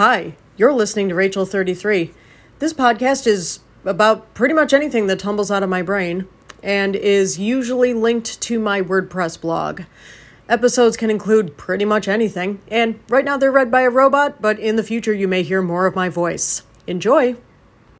Hi, you're listening to Rachel 33. This podcast is about pretty much anything that tumbles out of my brain and is usually linked to my WordPress blog. Episodes can include pretty much anything, and right now they're read by a robot, but in the future you may hear more of my voice. Enjoy!